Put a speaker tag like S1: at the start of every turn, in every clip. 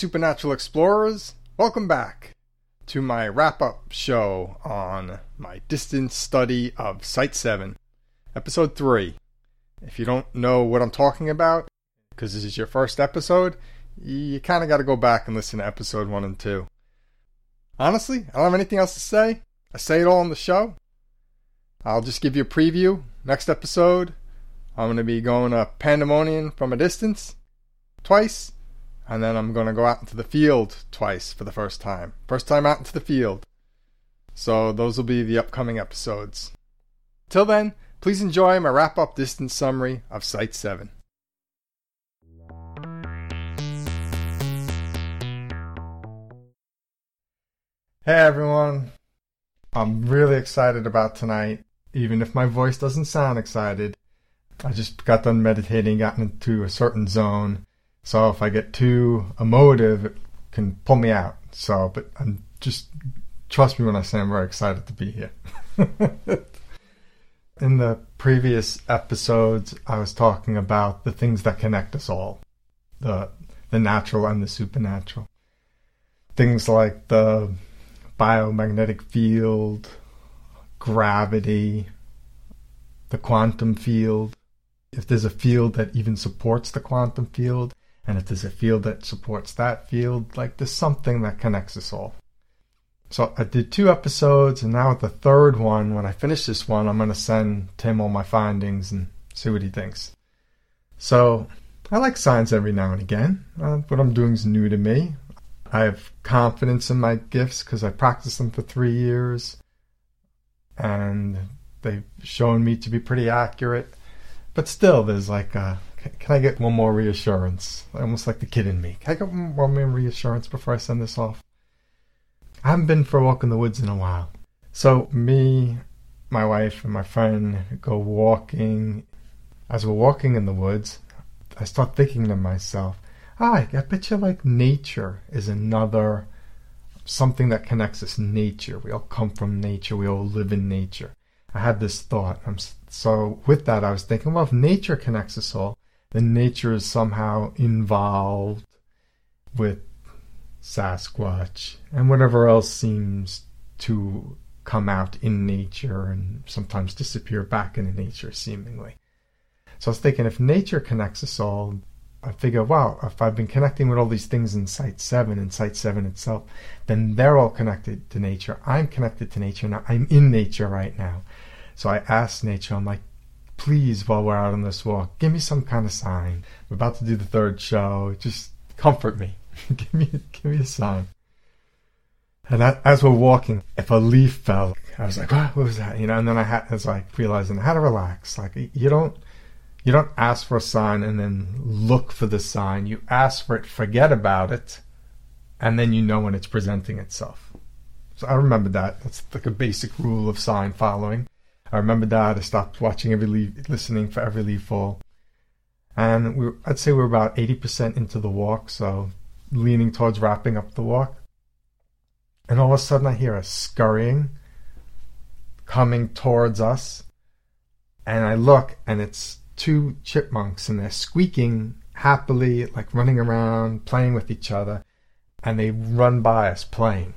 S1: Supernatural Explorers! Welcome back to my wrap up show on my distance study of Site 7, Episode 3. If you don't know what I'm talking about, because this is your first episode, you kind of got to go back and listen to Episode 1 and 2. Honestly, I don't have anything else to say. I say it all on the show. I'll just give you a preview. Next episode, I'm going to be going to Pandemonium from a distance twice and then I'm going to go out into the field twice for the first time. First time out into the field. So those will be the upcoming episodes. Till then, please enjoy my wrap up distance summary of Site 7. Hey everyone. I'm really excited about tonight, even if my voice doesn't sound excited. I just got done meditating, gotten into a certain zone so if I get too emotive, it can pull me out. So, but I'm just trust me when I say I'm very excited to be here. In the previous episodes, I was talking about the things that connect us all, the the natural and the supernatural. Things like the biomagnetic field, gravity, the quantum field. If there's a field that even supports the quantum field, and if there's a field that supports that field, like there's something that connects us all. So I did two episodes, and now with the third one, when I finish this one, I'm going to send Tim all my findings and see what he thinks. So I like science every now and again. Uh, what I'm doing is new to me. I have confidence in my gifts because I practiced them for three years, and they've shown me to be pretty accurate. But still, there's like a can I get one more reassurance? Almost like the kid in me. Can I get one more reassurance before I send this off? I haven't been for a walk in the woods in a while. So, me, my wife, and my friend go walking. As we're walking in the woods, I start thinking to myself, ah, I bet you like nature is another something that connects us. Nature. We all come from nature. We all live in nature. I had this thought. I'm, so with that, I was thinking, well, if nature connects us all, then nature is somehow involved with Sasquatch and whatever else seems to come out in nature and sometimes disappear back into nature, seemingly. So I was thinking if nature connects us all, I figure, wow, if I've been connecting with all these things in Site 7 and Site 7 itself, then they're all connected to nature. I'm connected to nature now. I'm in nature right now. So I asked nature, I'm like, please, while we're out on this walk, give me some kind of sign. I'm about to do the third show. Just comfort me. give me, give me a sign. And as we're walking, if a leaf fell, I was like, what, what was that? You know, and then I had, I realizing I had to relax. Like, you don't, you don't ask for a sign and then look for the sign. You ask for it, forget about it, and then you know when it's presenting itself. So I remember that. That's like a basic rule of sign following. I remember that. I stopped watching every leaf, listening for every leaf fall. And we I'd say we're about 80% into the walk, so leaning towards wrapping up the walk. And all of a sudden I hear a scurrying coming towards us. And I look and it's two chipmunks and they're squeaking happily, like running around, playing with each other. And they run by us playing.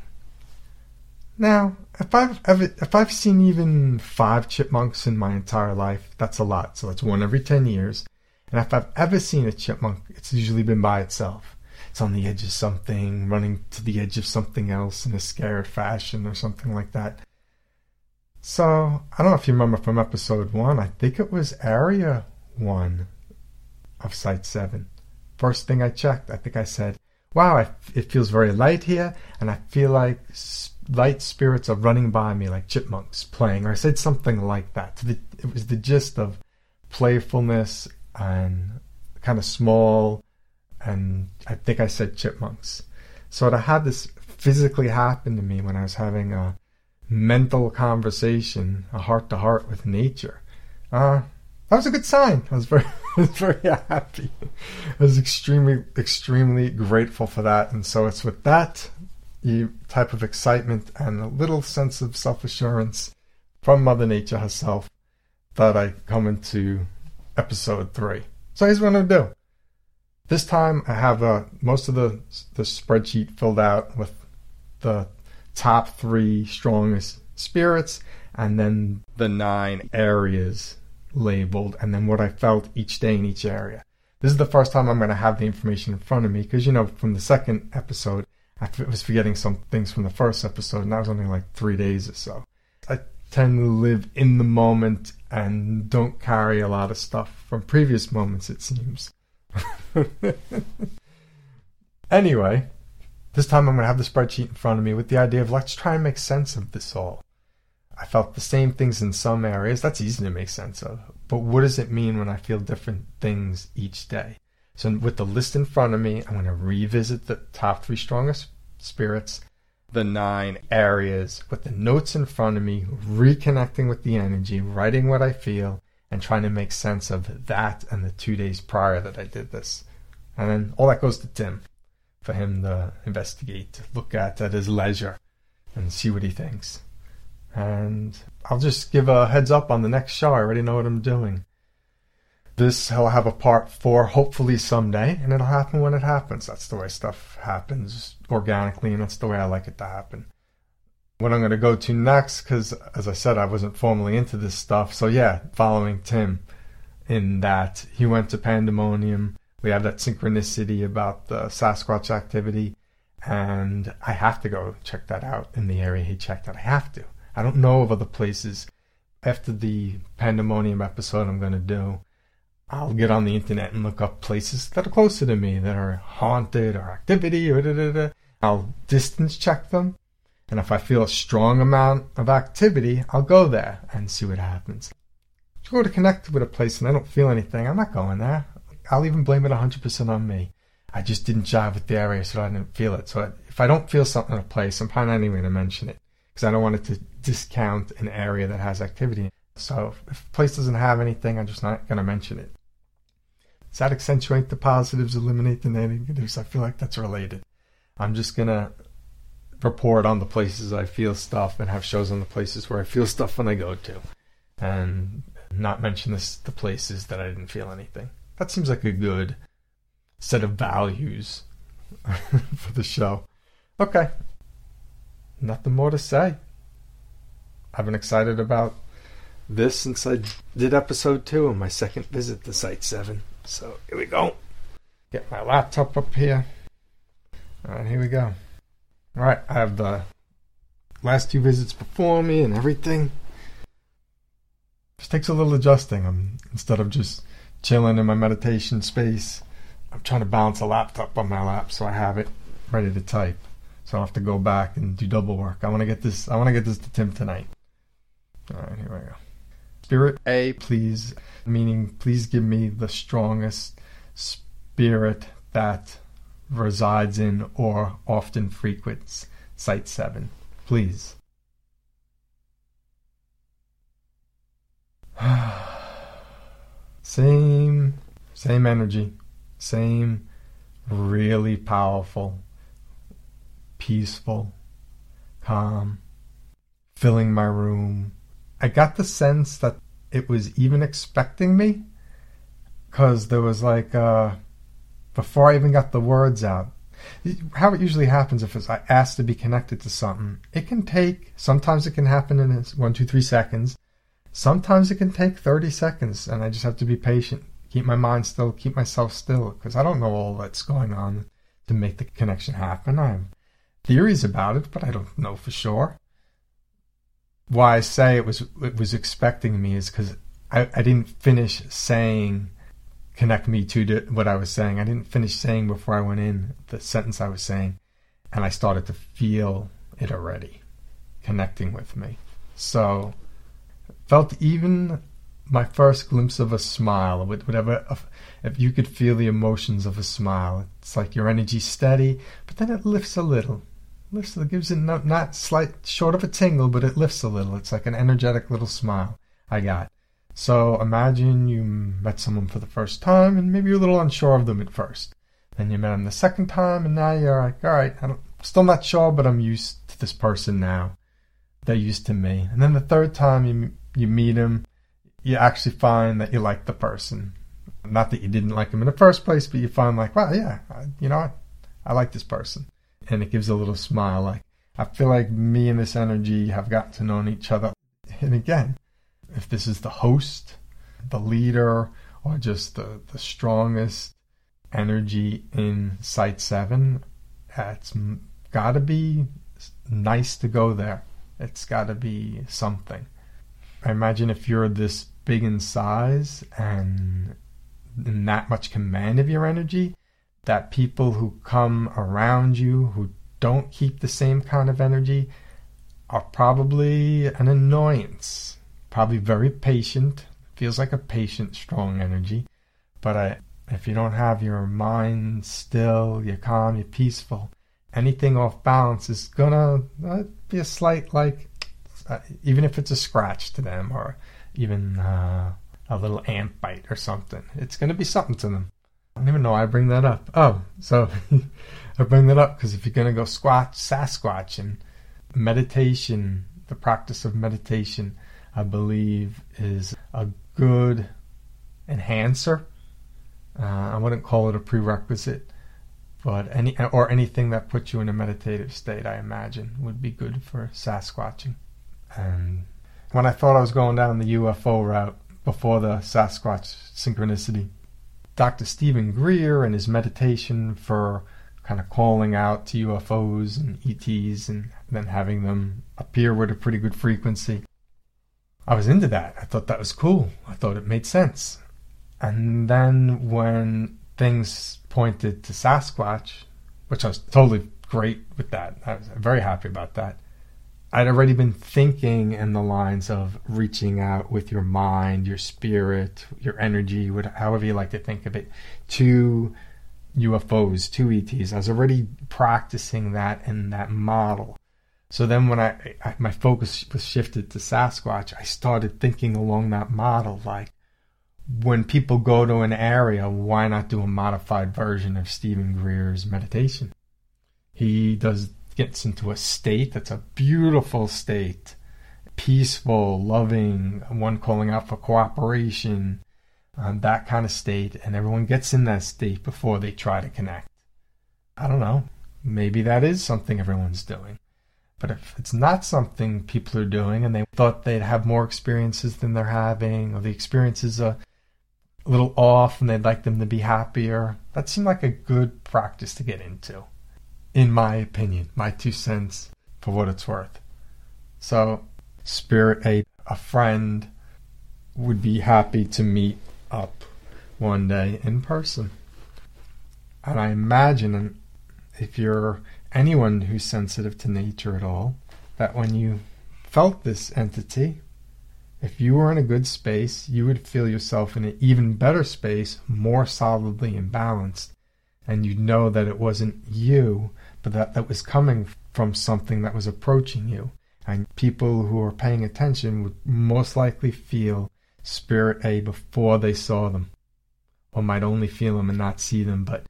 S1: Now, if I've ever, if I've seen even five chipmunks in my entire life, that's a lot. So that's one every ten years. And if I've ever seen a chipmunk, it's usually been by itself. It's on the edge of something, running to the edge of something else in a scared fashion or something like that. So I don't know if you remember from episode one. I think it was area one of Site Seven. First thing I checked, I think I said, "Wow, it feels very light here, and I feel like." Light spirits are running by me like chipmunks playing, or I said something like that. It was the gist of playfulness and kind of small, and I think I said chipmunks. So I had this physically happen to me when I was having a mental conversation, a heart to heart with nature. Uh, that was a good sign. I was very, I was very happy. I was extremely, extremely grateful for that. And so it's with that type of excitement and a little sense of self assurance from Mother Nature herself that I come into episode three. So here's what I'm going to do This time I have uh, most of the the spreadsheet filled out with the top three strongest spirits and then the nine areas labeled and then what I felt each day in each area. This is the first time I'm going to have the information in front of me because, you know, from the second episode, I was forgetting some things from the first episode and that was only like three days or so. I tend to live in the moment and don't carry a lot of stuff from previous moments, it seems. anyway, this time I'm going to have the spreadsheet in front of me with the idea of let's try and make sense of this all. I felt the same things in some areas. That's easy to make sense of. But what does it mean when I feel different things each day? So, with the list in front of me, I'm going to revisit the top three strongest spirits, the nine areas, with the notes in front of me, reconnecting with the energy, writing what I feel, and trying to make sense of that and the two days prior that I did this. And then all that goes to Tim for him to investigate, look at at his leisure, and see what he thinks. And I'll just give a heads up on the next show. I already know what I'm doing. This will have a part four, hopefully someday, and it'll happen when it happens. That's the way stuff happens organically, and that's the way I like it to happen. What I'm going to go to next, because as I said, I wasn't formally into this stuff. So, yeah, following Tim in that he went to Pandemonium. We have that synchronicity about the Sasquatch activity, and I have to go check that out in the area he checked out. I have to. I don't know of other places. After the pandemonium episode I'm going to do, I'll get on the internet and look up places that are closer to me that are haunted or activity or da da da. I'll distance check them. And if I feel a strong amount of activity, I'll go there and see what happens. If I go to connect with a place and I don't feel anything, I'm not going there. I'll even blame it 100% on me. I just didn't jive with the area, so I didn't feel it. So if I don't feel something in a place, I'm probably not even going to mention it because I don't want it to discount an area that has activity. So if a place doesn't have anything, I'm just not going to mention it. Does that accentuate the positives, eliminate the negatives? I feel like that's related. I'm just going to report on the places I feel stuff and have shows on the places where I feel stuff when I go to. And not mention this, the places that I didn't feel anything. That seems like a good set of values for the show. Okay. Nothing more to say. I've been excited about this since I did episode two of my second visit to Site 7. So here we go. Get my laptop up here. Alright, here we go. Alright, I have the last two visits before me and everything. Just takes a little adjusting. I'm instead of just chilling in my meditation space, I'm trying to balance a laptop on my lap so I have it ready to type. So I have to go back and do double work. I want to get this I want to get this to Tim tonight. All right, here we go. Spirit A, please, meaning please give me the strongest spirit that resides in or often frequents Site 7. Please. same, same energy, same really powerful, peaceful, calm, filling my room I got the sense that it was even expecting me because there was like uh, before I even got the words out. How it usually happens if it's I asked to be connected to something, it can take. Sometimes it can happen in one, two, three seconds. Sometimes it can take thirty seconds, and I just have to be patient, keep my mind still, keep myself still, because I don't know all that's going on to make the connection happen. I have theories about it, but I don't know for sure why I say it was it was expecting me is because I, I didn't finish saying connect me to what I was saying. I didn't finish saying before I went in the sentence I was saying, and I started to feel it already connecting with me. So felt even my first glimpse of a smile, with whatever, if you could feel the emotions of a smile, it's like your energy steady, but then it lifts a little lifts it gives it not, not slight short of a tingle, but it lifts a little. It's like an energetic little smile I got. So imagine you met someone for the first time and maybe you're a little unsure of them at first. Then you met them the second time and now you're like, all right, I'm still not sure, but I'm used to this person now. They're used to me. And then the third time you you meet them, you actually find that you like the person. Not that you didn't like them in the first place, but you find like, wow, yeah, you know, I, I like this person. And it gives a little smile like, I feel like me and this energy have got to know each other. And again, if this is the host, the leader, or just the, the strongest energy in Site 7, it's got to be nice to go there. It's got to be something. I imagine if you're this big in size and in that much command of your energy, that people who come around you who don't keep the same kind of energy are probably an annoyance. Probably very patient. Feels like a patient, strong energy. But I, if you don't have your mind still, you're calm, you're peaceful, anything off balance is gonna uh, be a slight, like, uh, even if it's a scratch to them or even uh, a little ant bite or something, it's gonna be something to them. I don't even know why I bring that up. Oh, so I bring that up because if you're going to go squat, Sasquatch, and meditation, the practice of meditation, I believe, is a good enhancer. Uh, I wouldn't call it a prerequisite, but any or anything that puts you in a meditative state, I imagine, would be good for Sasquatching. And when I thought I was going down the UFO route before the Sasquatch synchronicity, Dr. Stephen Greer and his meditation for kind of calling out to UFOs and ETs and then having them appear with a pretty good frequency. I was into that. I thought that was cool. I thought it made sense. And then when things pointed to Sasquatch, which I was totally great with that, I was very happy about that. I'd already been thinking in the lines of reaching out with your mind, your spirit, your energy, however you like to think of it, to UFOs, to ETs. I was already practicing that in that model. So then when I, I, my focus was shifted to Sasquatch, I started thinking along that model like when people go to an area, why not do a modified version of Stephen Greer's meditation? He does gets into a state that's a beautiful state, peaceful, loving, one calling out for cooperation, um, that kind of state, and everyone gets in that state before they try to connect. I don't know. Maybe that is something everyone's doing. But if it's not something people are doing and they thought they'd have more experiences than they're having, or the experiences are a little off and they'd like them to be happier, that seemed like a good practice to get into in my opinion, my two cents for what it's worth. So, Spirit Ape, a friend, would be happy to meet up one day in person. And I imagine if you're anyone who's sensitive to nature at all, that when you felt this entity, if you were in a good space, you would feel yourself in an even better space, more solidly and balanced. And you'd know that it wasn't you, but that, that was coming from something that was approaching you. And people who are paying attention would most likely feel Spirit A before they saw them, or might only feel them and not see them, but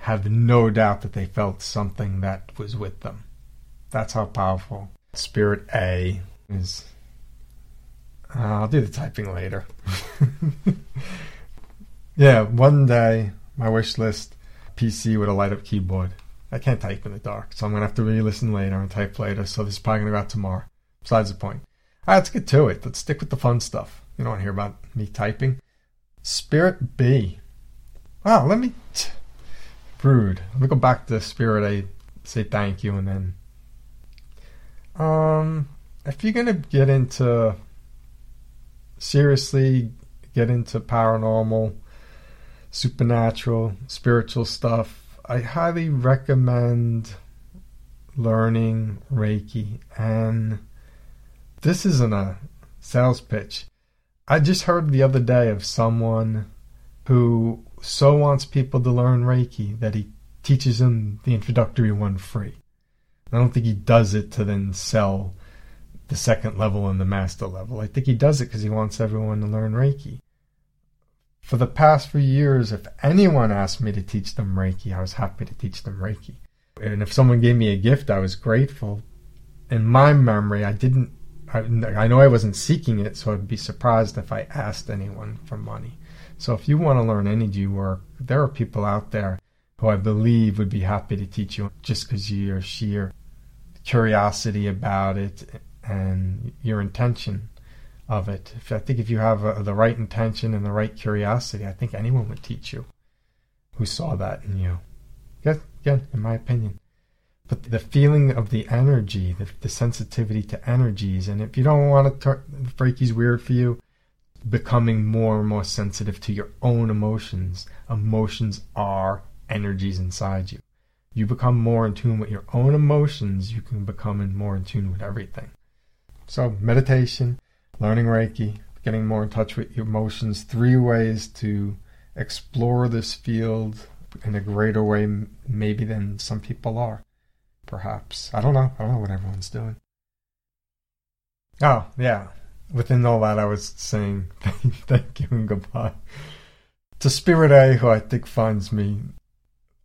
S1: have no doubt that they felt something that was with them. That's how powerful Spirit A is. Uh, I'll do the typing later. yeah, one day, my wish list PC with a light up keyboard. I can't type in the dark, so I'm gonna have to re-listen later and type later. So this is probably gonna go out tomorrow. Besides the point. All right, let's get to it. Let's stick with the fun stuff. You don't want to hear about me typing. Spirit B. Wow, let me. T- rude. Let me go back to Spirit A. Say thank you and then. Um, if you're gonna get into seriously get into paranormal, supernatural, spiritual stuff, I highly recommend learning Reiki. And this isn't a sales pitch. I just heard the other day of someone who so wants people to learn Reiki that he teaches them the introductory one free. I don't think he does it to then sell the second level and the master level. I think he does it because he wants everyone to learn Reiki for the past few years, if anyone asked me to teach them Reiki, I was happy to teach them Reiki. And if someone gave me a gift, I was grateful. In my memory, I didn't, I, I know I wasn't seeking it, so I'd be surprised if I asked anyone for money. So if you want to learn energy work, there are people out there who I believe would be happy to teach you just because your sheer curiosity about it and your intention of it. If, I think if you have a, the right intention and the right curiosity, I think anyone would teach you who saw that in you. Yeah, again, in my opinion. But the feeling of the energy, the, the sensitivity to energies, and if you don't want to, Reiki's weird for you, becoming more and more sensitive to your own emotions. Emotions are energies inside you. You become more in tune with your own emotions, you can become more in tune with everything. So, meditation, learning Reiki, getting more in touch with your emotions, three ways to explore this field in a greater way, maybe than some people are. Perhaps. I don't know. I don't know what everyone's doing. Oh, yeah. Within all that, I was saying thank you and goodbye. To Spirit A, who I think finds me,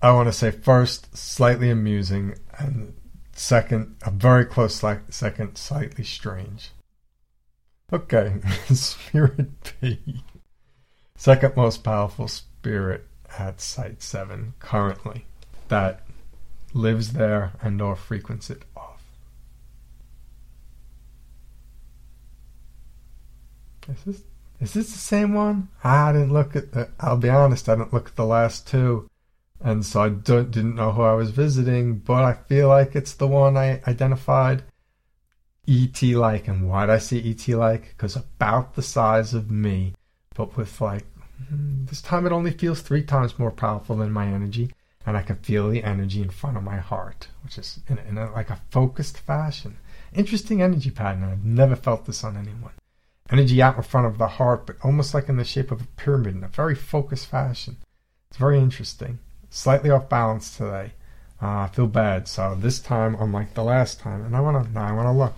S1: I want to say first, slightly amusing, and second, a very close second, slightly strange. Okay, Spirit B. Second most powerful spirit at Site 7 currently that lives there and or frequents it off. Is this, is this the same one? I didn't look at the, I'll be honest, I didn't look at the last two. And so I don't, didn't know who I was visiting, but I feel like it's the one I identified ET like. And why'd I say ET like? Because about the size of me, but with like, hmm, this time it only feels three times more powerful than my energy and I can feel the energy in front of my heart, which is in, in a, like a focused fashion. Interesting energy pattern. I've never felt this on anyone. Energy out in front of the heart, but almost like in the shape of a pyramid in a very focused fashion. It's very interesting. Slightly off balance today. Uh, I feel bad. So this time, unlike the last time, and I want to I want to look.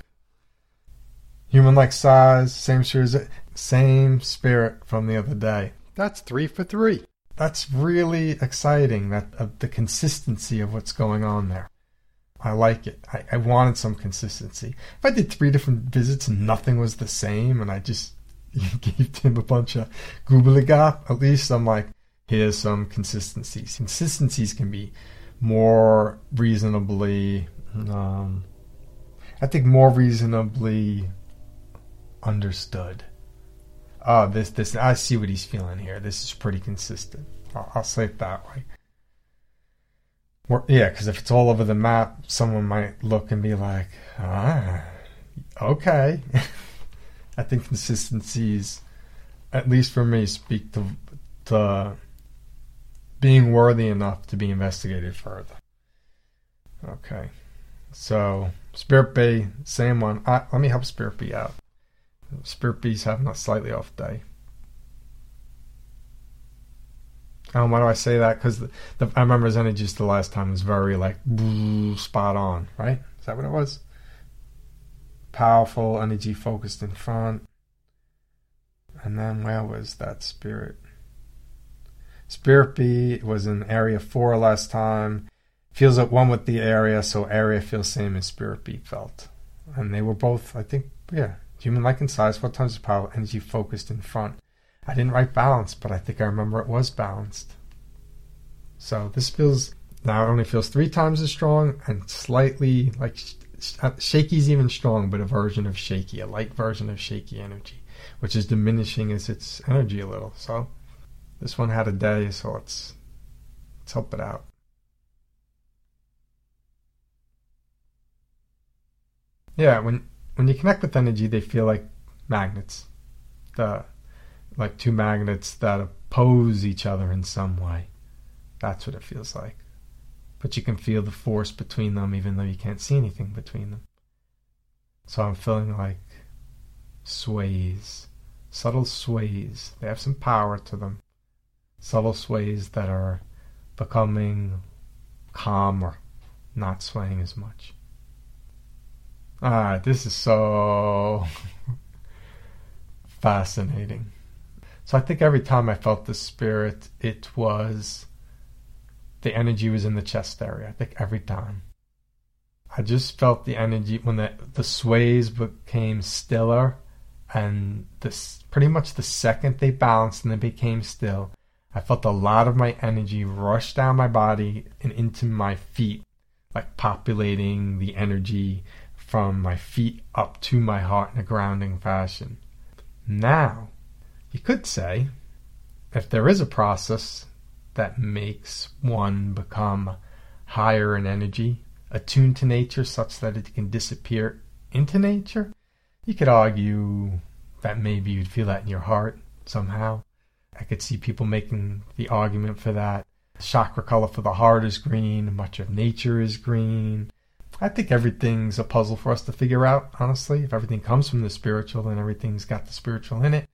S1: Human-like size, same spirit, same spirit from the other day. That's three for three that's really exciting. That uh, the consistency of what's going on there. I like it. I, I wanted some consistency. If I did three different visits and nothing was the same, and I just gave him a bunch of gobbledygook, at least I'm like, here's some consistencies. Consistencies can be more reasonably, um, I think, more reasonably understood oh, this, this, I see what he's feeling here. This is pretty consistent. I'll, I'll say it that way. yeah, because if it's all over the map, someone might look and be like, ah, okay. I think consistencies, at least for me, speak to, to being worthy enough to be investigated further. Okay. So, Spirit B, same one. I, let me help Spirit B out. Spirit B's having a slightly off day. Um, why do I say that? Because the, the, I remember his energy just the last time was very like spot on, right? Is that what it was? Powerful energy focused in front. And then where was that spirit? Spirit B was in area four last time. Feels at one with the area, so area feels same as Spirit B felt. And they were both, I think, yeah, Human like in size, what times the power, energy focused in front. I didn't write balance, but I think I remember it was balanced. So this feels now it only feels three times as strong and slightly like uh, shaky's even strong, but a version of shaky, a light version of shaky energy, which is diminishing as its energy a little. So this one had a day, so let's let's help it out. Yeah, when when you connect with energy, they feel like magnets, the like two magnets that oppose each other in some way. That's what it feels like. But you can feel the force between them, even though you can't see anything between them. So I'm feeling like sways, subtle sways. They have some power to them. Subtle sways that are becoming calm or not swaying as much. Ah, this is so fascinating. So I think every time I felt the spirit, it was the energy was in the chest area. I think every time. I just felt the energy when the the sways became stiller And this pretty much the second they balanced and they became still, I felt a lot of my energy rush down my body and into my feet, like populating the energy from my feet up to my heart in a grounding fashion. Now, you could say, if there is a process that makes one become higher in energy, attuned to nature such that it can disappear into nature, you could argue that maybe you'd feel that in your heart somehow. I could see people making the argument for that. The chakra color for the heart is green, much of nature is green. I think everything's a puzzle for us to figure out, honestly. If everything comes from the spiritual, then everything's got the spiritual in it.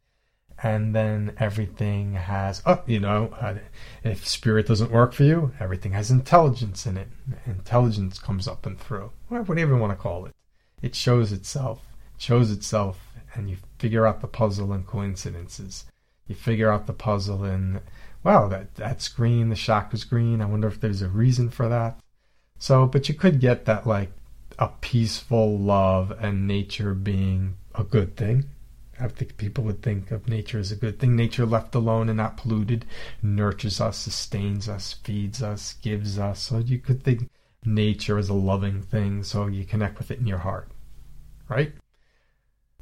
S1: And then everything has, oh, you know, uh, if spirit doesn't work for you, everything has intelligence in it. Intelligence comes up and through, whatever you want to call it. It shows itself, it shows itself, and you figure out the puzzle and coincidences you figure out the puzzle and well that that's green the chakra was green i wonder if there's a reason for that so but you could get that like a peaceful love and nature being a good thing I think people would think of nature as a good thing. Nature left alone and not polluted nurtures us, sustains us, feeds us, gives us. So you could think nature as a loving thing, so you connect with it in your heart, right?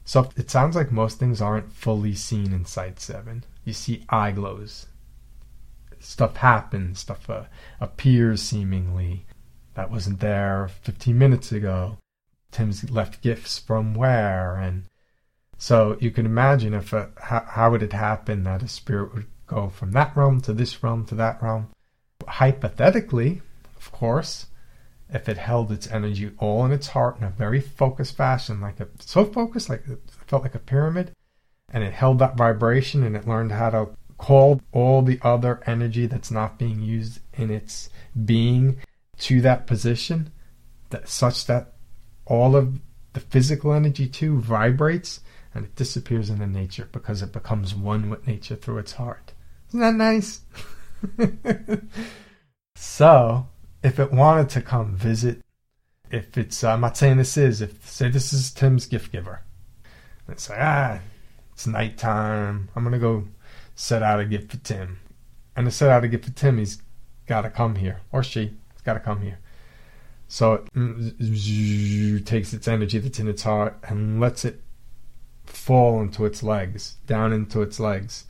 S1: So it sounds like most things aren't fully seen in Site 7. You see eye glows. Stuff happens, stuff uh, appears seemingly. That wasn't there 15 minutes ago. Tim's left gifts from where? And so you can imagine if a, how, how would it happen that a spirit would go from that realm to this realm to that realm. Hypothetically, of course, if it held its energy all in its heart in a very focused fashion, like a so focused, like it felt like a pyramid, and it held that vibration and it learned how to call all the other energy that's not being used in its being to that position, that such that all of the physical energy too vibrates and it disappears into nature because it becomes one with nature through its heart. Isn't that nice? so if it wanted to come visit, if it's, I'm not saying this is, if say this is Tim's gift giver, and say, ah, it's nighttime, I'm gonna go set out a gift for Tim, and to set out a gift for Tim, he's got to come here, or she, got to come here. So it takes its energy that's in its heart and lets it fall into its legs, down into its legs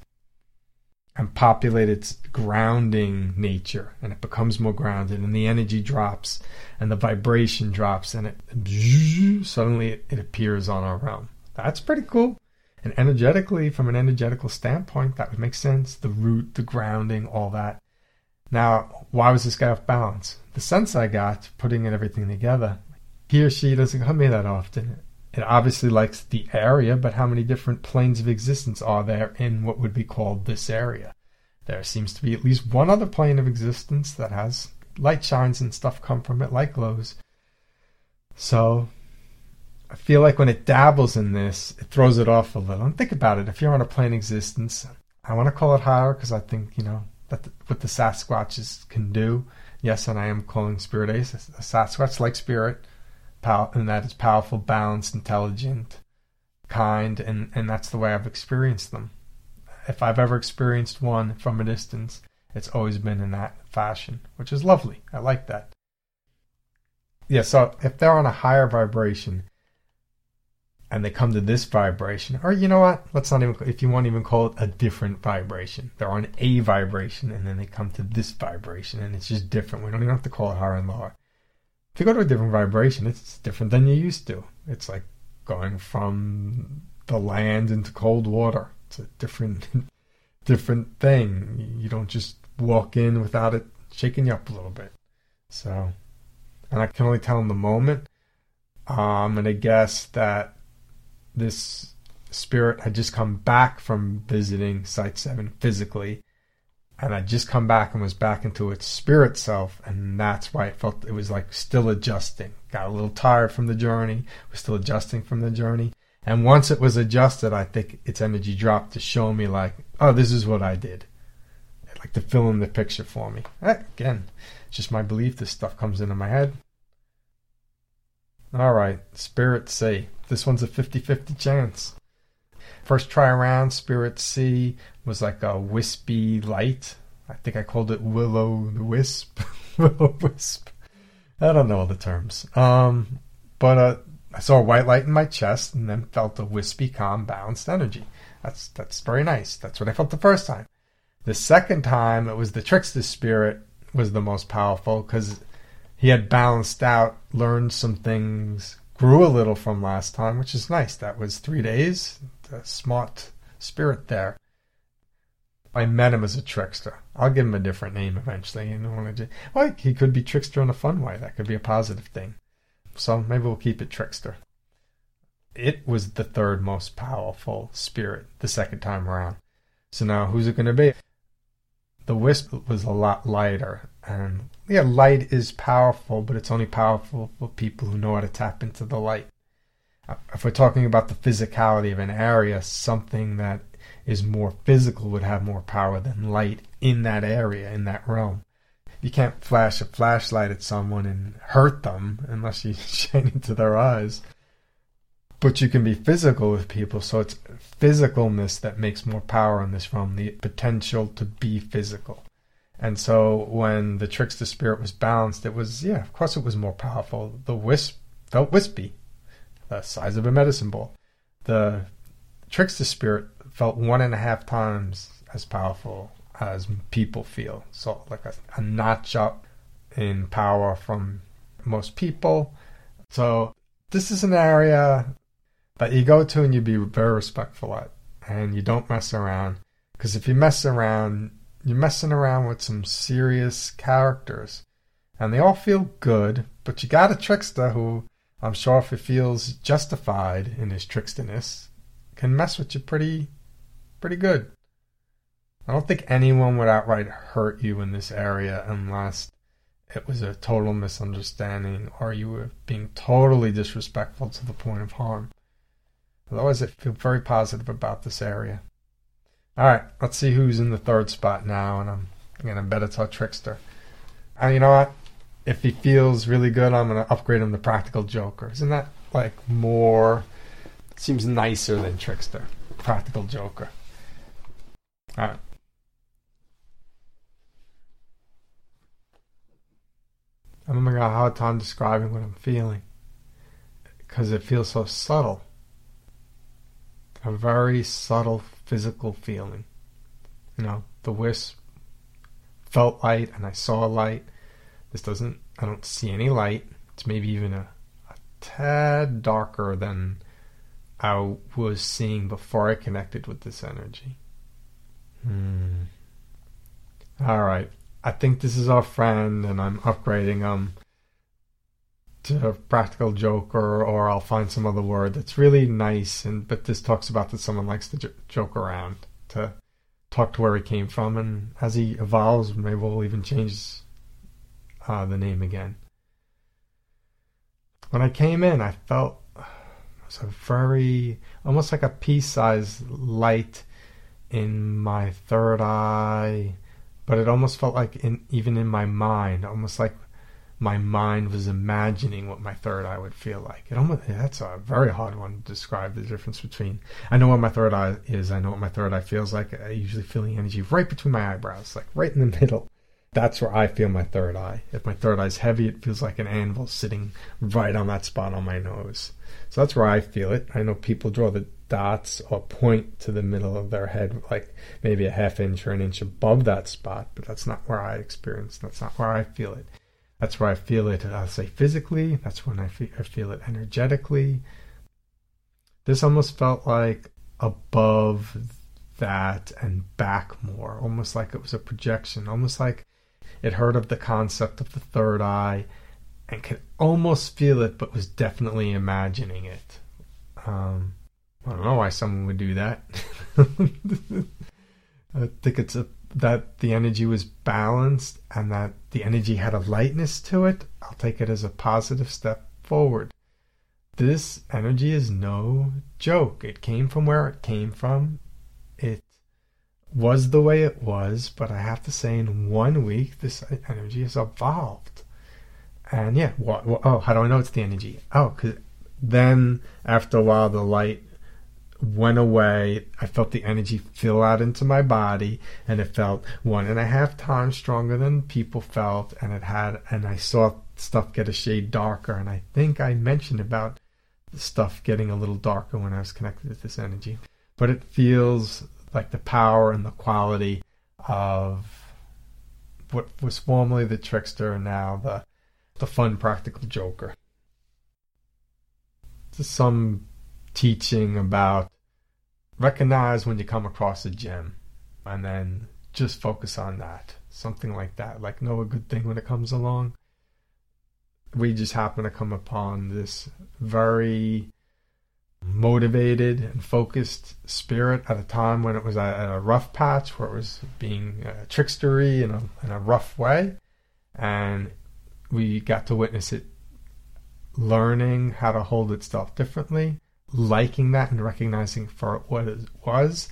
S1: and populate its grounding nature. And it becomes more grounded and the energy drops and the vibration drops and it suddenly it, appears on our realm. That's pretty cool. And energetically from an energetical standpoint that would make sense. The root the grounding all that. Now why was this guy off balance the sense i got putting it everything together he or she doesn't come here that often it obviously likes the area, but how many different planes of existence are there in what would be called this area? There seems to be at least one other plane of existence that has light shines and stuff come from it, light glows. So I feel like when it dabbles in this, it throws it off a little. And think about it: if you're on a plane existence, I want to call it higher because I think you know that the, what the Sasquatches can do. Yes, and I am calling Spirit Ace a Sasquatch like spirit pow- and that is powerful, balanced, intelligent, kind, and, and that's the way I've experienced them. If I've ever experienced one from a distance, it's always been in that fashion, which is lovely. I like that. Yeah, so if they're on a higher vibration and they come to this vibration, or you know what? Let's not even, if you want to even call it a different vibration, they're on a vibration and then they come to this vibration and it's just different. We don't even have to call it higher and lower if you go to a different vibration, it's different than you used to. It's like going from the land into cold water. It's a different, different thing. You don't just walk in without it shaking you up a little bit. So, and I can only tell in the moment. Um, I'm gonna guess that this spirit had just come back from visiting Site Seven physically and I'd just come back and was back into its spirit self, and that's why it felt it was like still adjusting. Got a little tired from the journey, was still adjusting from the journey, and once it was adjusted, I think its energy dropped to show me like, oh, this is what I did, like to fill in the picture for me. Eh, again, it's just my belief. This stuff comes into my head. All right, Spirit C this one's a 50-50 chance. First try around, Spirit C was like a wispy light. I think I called it Willow the Wisp. Willow Wisp. I don't know all the terms. Um, but uh, I saw a white light in my chest and then felt a wispy, calm, balanced energy. That's that's very nice. That's what I felt the first time. The second time, it was the trickster spirit was the most powerful because he had balanced out, learned some things, grew a little from last time, which is nice. That was three days. The smart spirit there. I met him as a trickster. I'll give him a different name eventually. You know, he could be trickster in a fun way. That could be a positive thing. So maybe we'll keep it trickster. It was the third most powerful spirit the second time around. So now who's it going to be? The wisp was a lot lighter, and yeah, light is powerful, but it's only powerful for people who know how to tap into the light. Uh, if we're talking about the physicality of an area, something that is more physical would have more power than light in that area, in that realm. You can't flash a flashlight at someone and hurt them unless you shine into their eyes. But you can be physical with people, so it's physicalness that makes more power in this realm, the potential to be physical. And so when the trickster spirit was balanced, it was, yeah, of course it was more powerful. The wisp felt wispy, the size of a medicine ball. The trickster spirit felt one and a half times as powerful as people feel. So, like a, a notch up in power from most people. So, this is an area that you go to and you be very respectful at, and you don't mess around. Because if you mess around, you're messing around with some serious characters, and they all feel good, but you got a trickster who I'm sure if he feels justified in his tricksterness, can mess with you pretty pretty good. I don't think anyone would outright hurt you in this area unless it was a total misunderstanding or you were being totally disrespectful to the point of harm. Otherwise, I feel very positive about this area. All right, let's see who's in the third spot now, and I'm, to bet it's our trickster. And you know what? If he feels really good, I'm to upgrade him to practical joker. Isn't that like more? Seems nicer than trickster. Practical joker. All right. I'm having a hard time describing what I'm feeling because it feels so subtle. A very subtle physical feeling. You know, the wisp felt light and I saw light. This doesn't, I don't see any light. It's maybe even a, a tad darker than I was seeing before I connected with this energy. Hmm. All right. I think this is our friend, and I'm upgrading him to Practical Joker, or I'll find some other word that's really nice. And but this talks about that someone likes to j- joke around to talk to where he came from, and as he evolves, maybe we'll even change uh, the name again. When I came in, I felt it was a very almost like a pea-sized light in my third eye, but it almost felt like in even in my mind, almost like my mind was imagining what my third eye would feel like. It almost that's a very hard one to describe the difference between. I know what my third eye is. I know what my third eye feels like. I usually feel the energy right between my eyebrows, like right in the middle. That's where I feel my third eye. If my third eye is heavy, it feels like an anvil sitting right on that spot on my nose. So that's where I feel it. I know people draw the dots or point to the middle of their head, like maybe a half inch or an inch above that spot, but that's not where I experience. That's not where I feel it. That's where I feel it, I'll say physically. That's when I feel, I feel it energetically. This almost felt like above that and back more, almost like it was a projection, almost like it heard of the concept of the third eye and could almost feel it, but was definitely imagining it. Um, I don't know why someone would do that. I think it's a, that the energy was balanced and that the energy had a lightness to it. I'll take it as a positive step forward. This energy is no joke. It came from where it came from. It was the way it was, but I have to say, in one week, this energy has evolved. And yeah, what, what, oh, how do I know it's the energy? Oh, because then after a while, the light went away. I felt the energy fill out into my body, and it felt one and a half times stronger than people felt. And it had, and I saw stuff get a shade darker. And I think I mentioned about the stuff getting a little darker when I was connected to this energy. But it feels like the power and the quality of what was formerly the trickster and now the the fun practical joker. There's some teaching about recognize when you come across a gem and then just focus on that. Something like that. Like know a good thing when it comes along. We just happen to come upon this very motivated and focused spirit at a time when it was at a rough patch where it was being uh, trickstery in a, in a rough way. And we got to witness it learning how to hold itself differently, liking that and recognizing for what it was.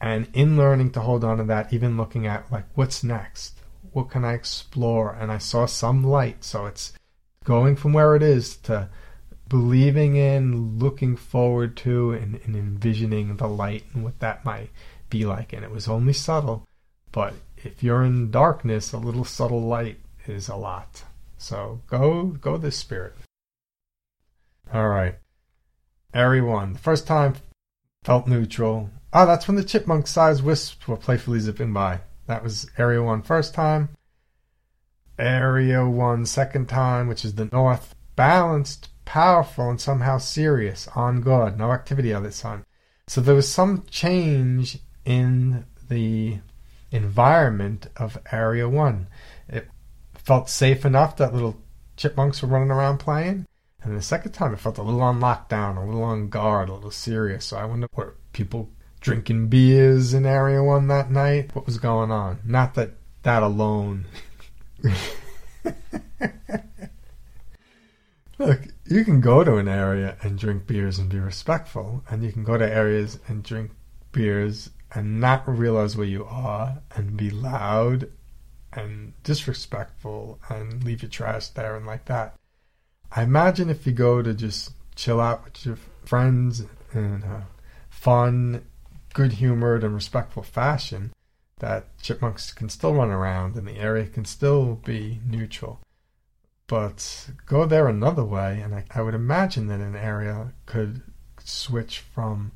S1: And in learning to hold on to that, even looking at like, what's next? What can I explore? And I saw some light. So it's going from where it is to believing in, looking forward to, and, and envisioning the light and what that might be like. And it was only subtle, but if you're in darkness, a little subtle light is a lot. So go go this spirit. All right. Area one. The first time felt neutral. Oh, that's when the chipmunk sized wisps were playfully zipping by. That was area one first time. Area one second time, which is the north. Balanced powerful and somehow serious on God, no activity of this time. So there was some change in the environment of Area 1. It felt safe enough that little chipmunks were running around playing. And the second time it felt a little on lockdown, a little on guard, a little serious. So I wonder were people drinking beers in Area 1 that night? What was going on? Not that that alone. Look, you can go to an area and drink beers and be respectful, and you can go to areas and drink beers and not realize where you are and be loud and disrespectful and leave your trash there and like that. I imagine if you go to just chill out with your friends in a fun, good humored, and respectful fashion, that chipmunks can still run around and the area can still be neutral. But go there another way, and I, I would imagine that an area could switch from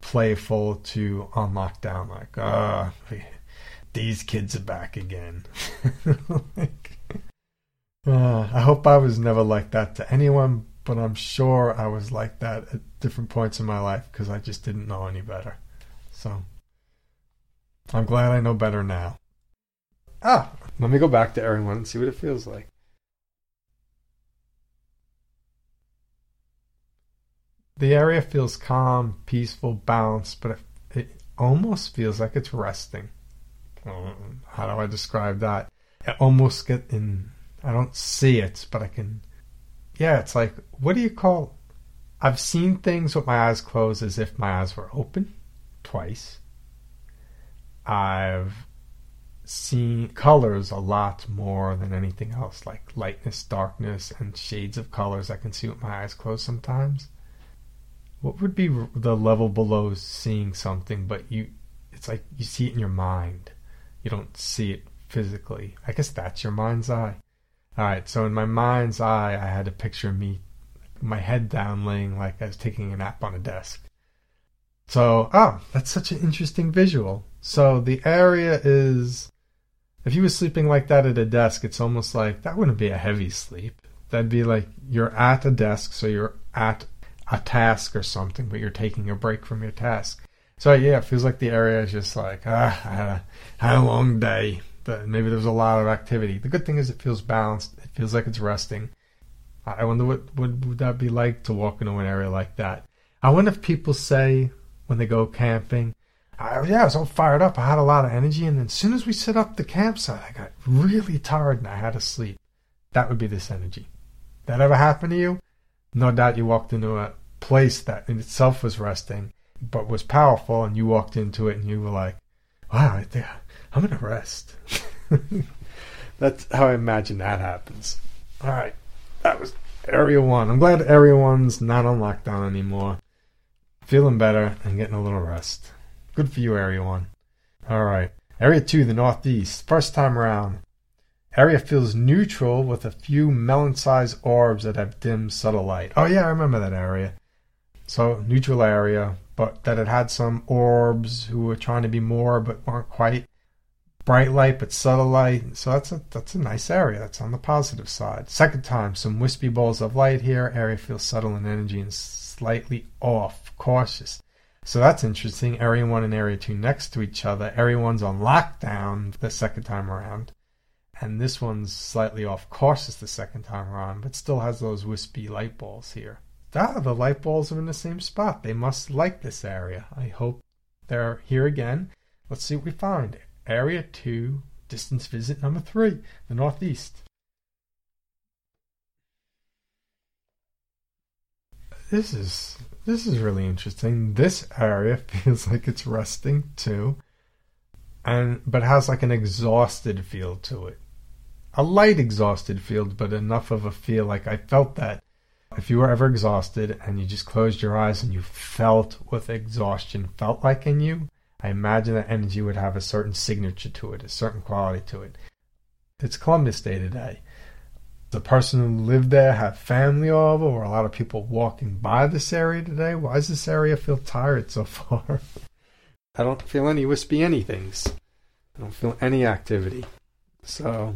S1: playful to on lockdown, like, ah, uh, these kids are back again. like, uh, I hope I was never like that to anyone, but I'm sure I was like that at different points in my life because I just didn't know any better. So I'm glad I know better now. Ah, let me go back to everyone and see what it feels like. The area feels calm, peaceful, balanced, but it, it almost feels like it's resting. Um, how do I describe that? I almost get in. I don't see it, but I can. Yeah, it's like what do you call? I've seen things with my eyes closed as if my eyes were open, twice. I've seen colors a lot more than anything else, like lightness, darkness, and shades of colors I can see with my eyes closed sometimes what would be the level below seeing something but you it's like you see it in your mind you don't see it physically i guess that's your mind's eye all right so in my mind's eye i had a picture of me my head down laying like i was taking a nap on a desk so oh that's such an interesting visual so the area is if you were sleeping like that at a desk it's almost like that wouldn't be a heavy sleep that'd be like you're at a desk so you're at a task or something, but you're taking a break from your task. So yeah, it feels like the area is just like ah, I had a, had a long day. But maybe there's a lot of activity. The good thing is it feels balanced. It feels like it's resting. I wonder what would, would that be like to walk into an area like that. I wonder if people say when they go camping, I, yeah, I was all fired up. I had a lot of energy, and then as soon as we set up the campsite, I got really tired and I had to sleep. That would be this energy. That ever happened to you? No doubt you walked into a place that in itself was resting, but was powerful, and you walked into it and you were like, wow, I I'm going to rest. That's how I imagine that happens. All right. That was Area 1. I'm glad Area 1's not on lockdown anymore. feeling better and getting a little rest. Good for you, Area 1. Alright. Area 2, the Northeast. First time around. Area feels neutral with a few melon sized orbs that have dim, subtle light. Oh, yeah, I remember that area. So, neutral area, but that it had some orbs who were trying to be more but weren't quite bright light but subtle light. So that's a that's a nice area. That's on the positive side. Second time, some wispy balls of light here. Area feels subtle in energy and slightly off, cautious. So that's interesting. Area 1 and Area 2 next to each other. Area 1's on lockdown the second time around. And this one's slightly off cautious the second time around, but still has those wispy light balls here. Ah, the light balls are in the same spot. They must like this area. I hope they're here again. Let's see what we find. Area 2, distance visit number 3, the Northeast. This is this is really interesting. This area feels like it's resting too, and but has like an exhausted feel to it. A light exhausted feel, but enough of a feel like I felt that. If you were ever exhausted and you just closed your eyes and you felt what exhaustion felt like in you, I imagine that energy would have a certain signature to it, a certain quality to it. It's Columbus Day today the person who lived there have family over, or a lot of people walking by this area today? Why does this area feel tired so far? I don't feel any wispy anythings. I don't feel any activity. So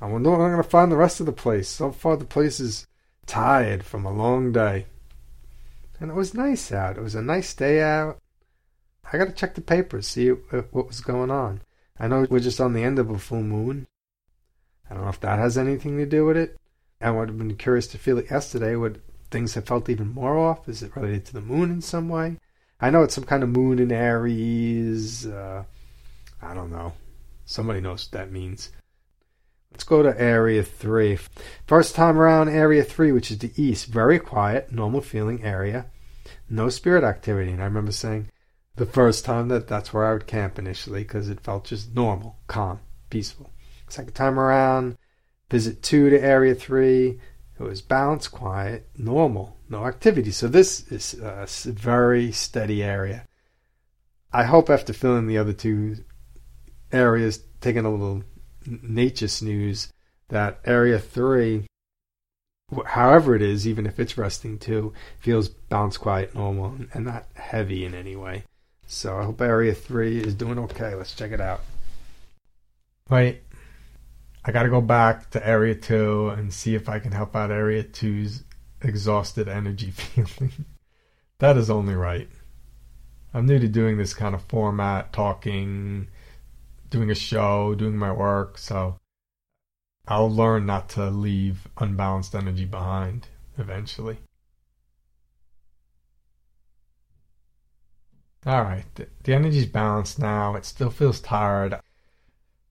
S1: I wonder what I'm going to find the rest of the place. So far, the place is tired from a long day. And it was nice out. It was a nice day out. I got to check the papers, see what was going on. I know we're just on the end of a full moon, I don't know if that has anything to do with it. I would have been curious to feel it yesterday. Would things have felt even more off? Is it related to the moon in some way? I know it's some kind of moon in Aries. Uh, I don't know. Somebody knows what that means. Let's go to Area 3. First time around Area 3, which is the east. Very quiet, normal feeling area. No spirit activity. And I remember saying the first time that that's where I would camp initially because it felt just normal, calm, peaceful. Second time around, visit two to area three. It was balanced, quiet, normal, no activity. So this is a very steady area. I hope after filling the other two areas, taking a little nature snooze, that area three, however it is, even if it's resting too, feels balanced, quiet, normal, and not heavy in any way. So I hope area three is doing okay. Let's check it out. Right. I got to go back to Area 2 and see if I can help out Area 2's exhausted energy feeling. that is only right. I'm new to doing this kind of format, talking, doing a show, doing my work, so I'll learn not to leave unbalanced energy behind eventually. All right, the, energy's balanced now. It still feels tired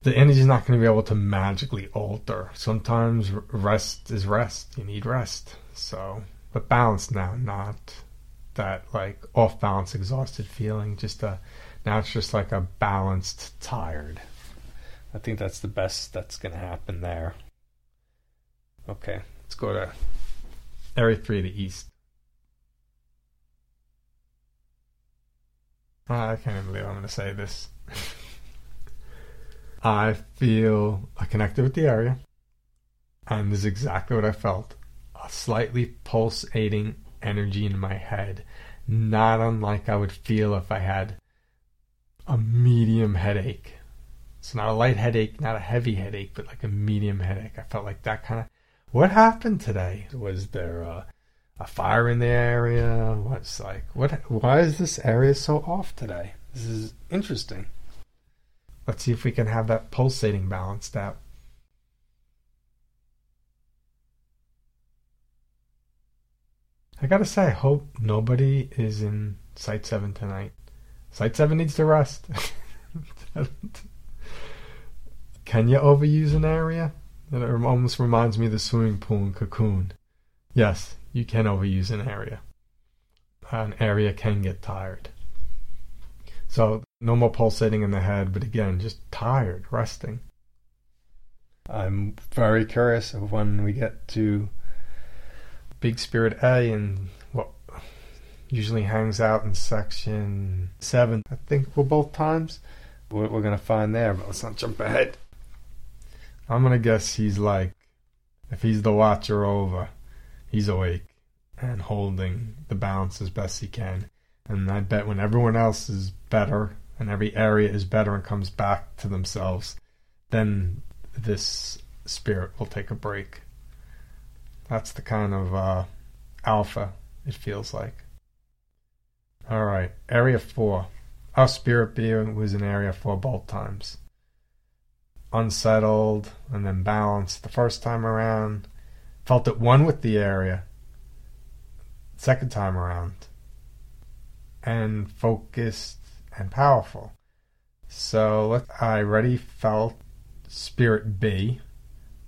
S1: the energy's not going to be able to magically alter. Sometimes rest is rest. You need rest. So, but balanced now, not that like off balance, exhausted feeling. Just a now it's just like a balanced, tired. I think that's the best that's going to happen there. Okay, let's go to area three, the east. Ah, I can't even believe I'm going to say this. I feel I connected with the area, and this is exactly what I felt a slightly pulsating energy in my head, not unlike I would feel if I had a medium headache. It's not a light headache, not a heavy headache, but like a medium headache. I felt like that kind of. What happened today? Was there a, a fire in the area? What's like what? Why is this area so off today? This is interesting. Let's see if we can have that pulsating balanced out. I gotta say, I hope nobody is in Site 7 tonight. Site 7 needs to rest. can you overuse an area? That almost reminds me of the swimming pool in Cocoon. Yes, you can overuse an area. An area can get tired. So no more pulsating in the head, but again, just tired, resting. I'm very curious of when we get to Big Spirit A and what usually hangs out in section 7, I think, for both times. What we're going to find there, but let's not jump ahead. I'm going to guess he's like, if he's the watcher over, he's awake and holding the balance as best he can. And I bet when everyone else is better and every area is better and comes back to themselves, then this spirit will take a break. That's the kind of uh, alpha it feels like. All right, area four. Our spirit being was in area four both times. Unsettled and then balanced the first time around. Felt at one with the area. Second time around. And focused and powerful. So I already felt Spirit B.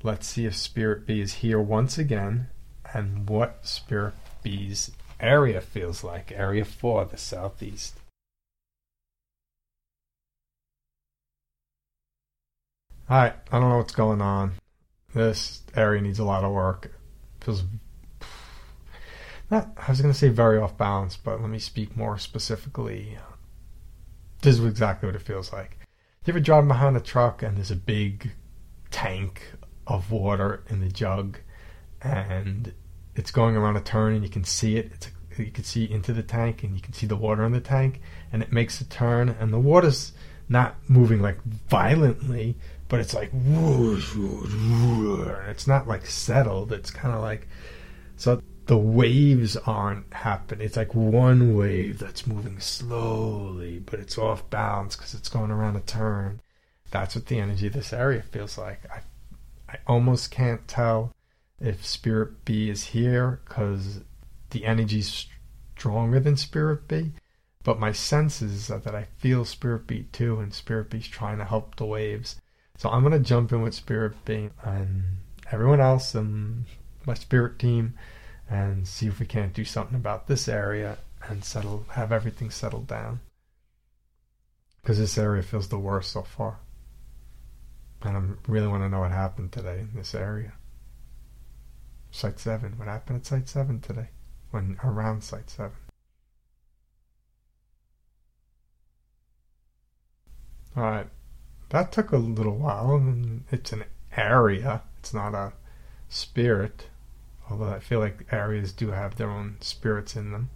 S1: Let's see if Spirit B is here once again and what Spirit B's area feels like. Area 4, the southeast. Alright, I don't know what's going on. This area needs a lot of work. Feels not I was gonna say very off balance, but let me speak more specifically. This is exactly what it feels like. You ever drive behind a truck and there's a big tank of water in the jug and it's going around a turn and you can see it. It's you can see into the tank and you can see the water in the tank and it makes a turn and the water's not moving like violently, but it's like whoosh, whoosh, whoosh. it's not like settled. It's kind of like so the waves aren't happening. It's like one wave that's moving slowly, but it's off balance because it's going around a turn. That's what the energy of this area feels like. I, I almost can't tell if Spirit B is here because the energy's stronger than Spirit B. But my sense is that I feel Spirit B too, and Spirit B's trying to help the waves. So I'm gonna jump in with Spirit B and everyone else and my Spirit team and see if we can't do something about this area and settle have everything settled down. Because this area feels the worst so far. And I really want to know what happened today in this area. Site 7 what happened at site 7 today? When around site 7 all right that took a little while it's an area it's not a spirit although I feel like areas do have their own spirits in them.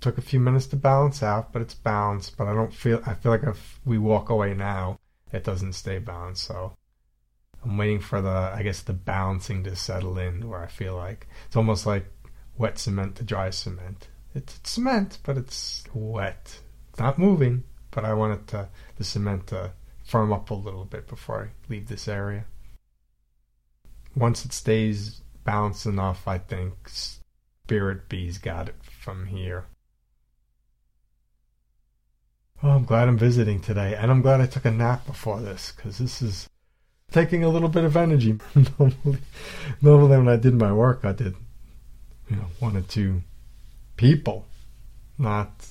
S1: Took a few minutes to balance out, but it's balanced. But I don't feel. I feel like if we walk away now, it doesn't stay balanced. So I'm waiting for the, I guess, the balancing to settle in, where I feel like it's almost like wet cement to dry cement. It's, it's cement, but it's wet. It's not moving, but I want it to the cement to firm up a little bit before I leave this area. Once it stays balanced enough, I think Spirit B's got it from here. Oh, I'm glad I'm visiting today, and I'm glad I took a nap before this, because this is taking a little bit of energy. normally, normally, when I did my work, I did, you know, one or two people, not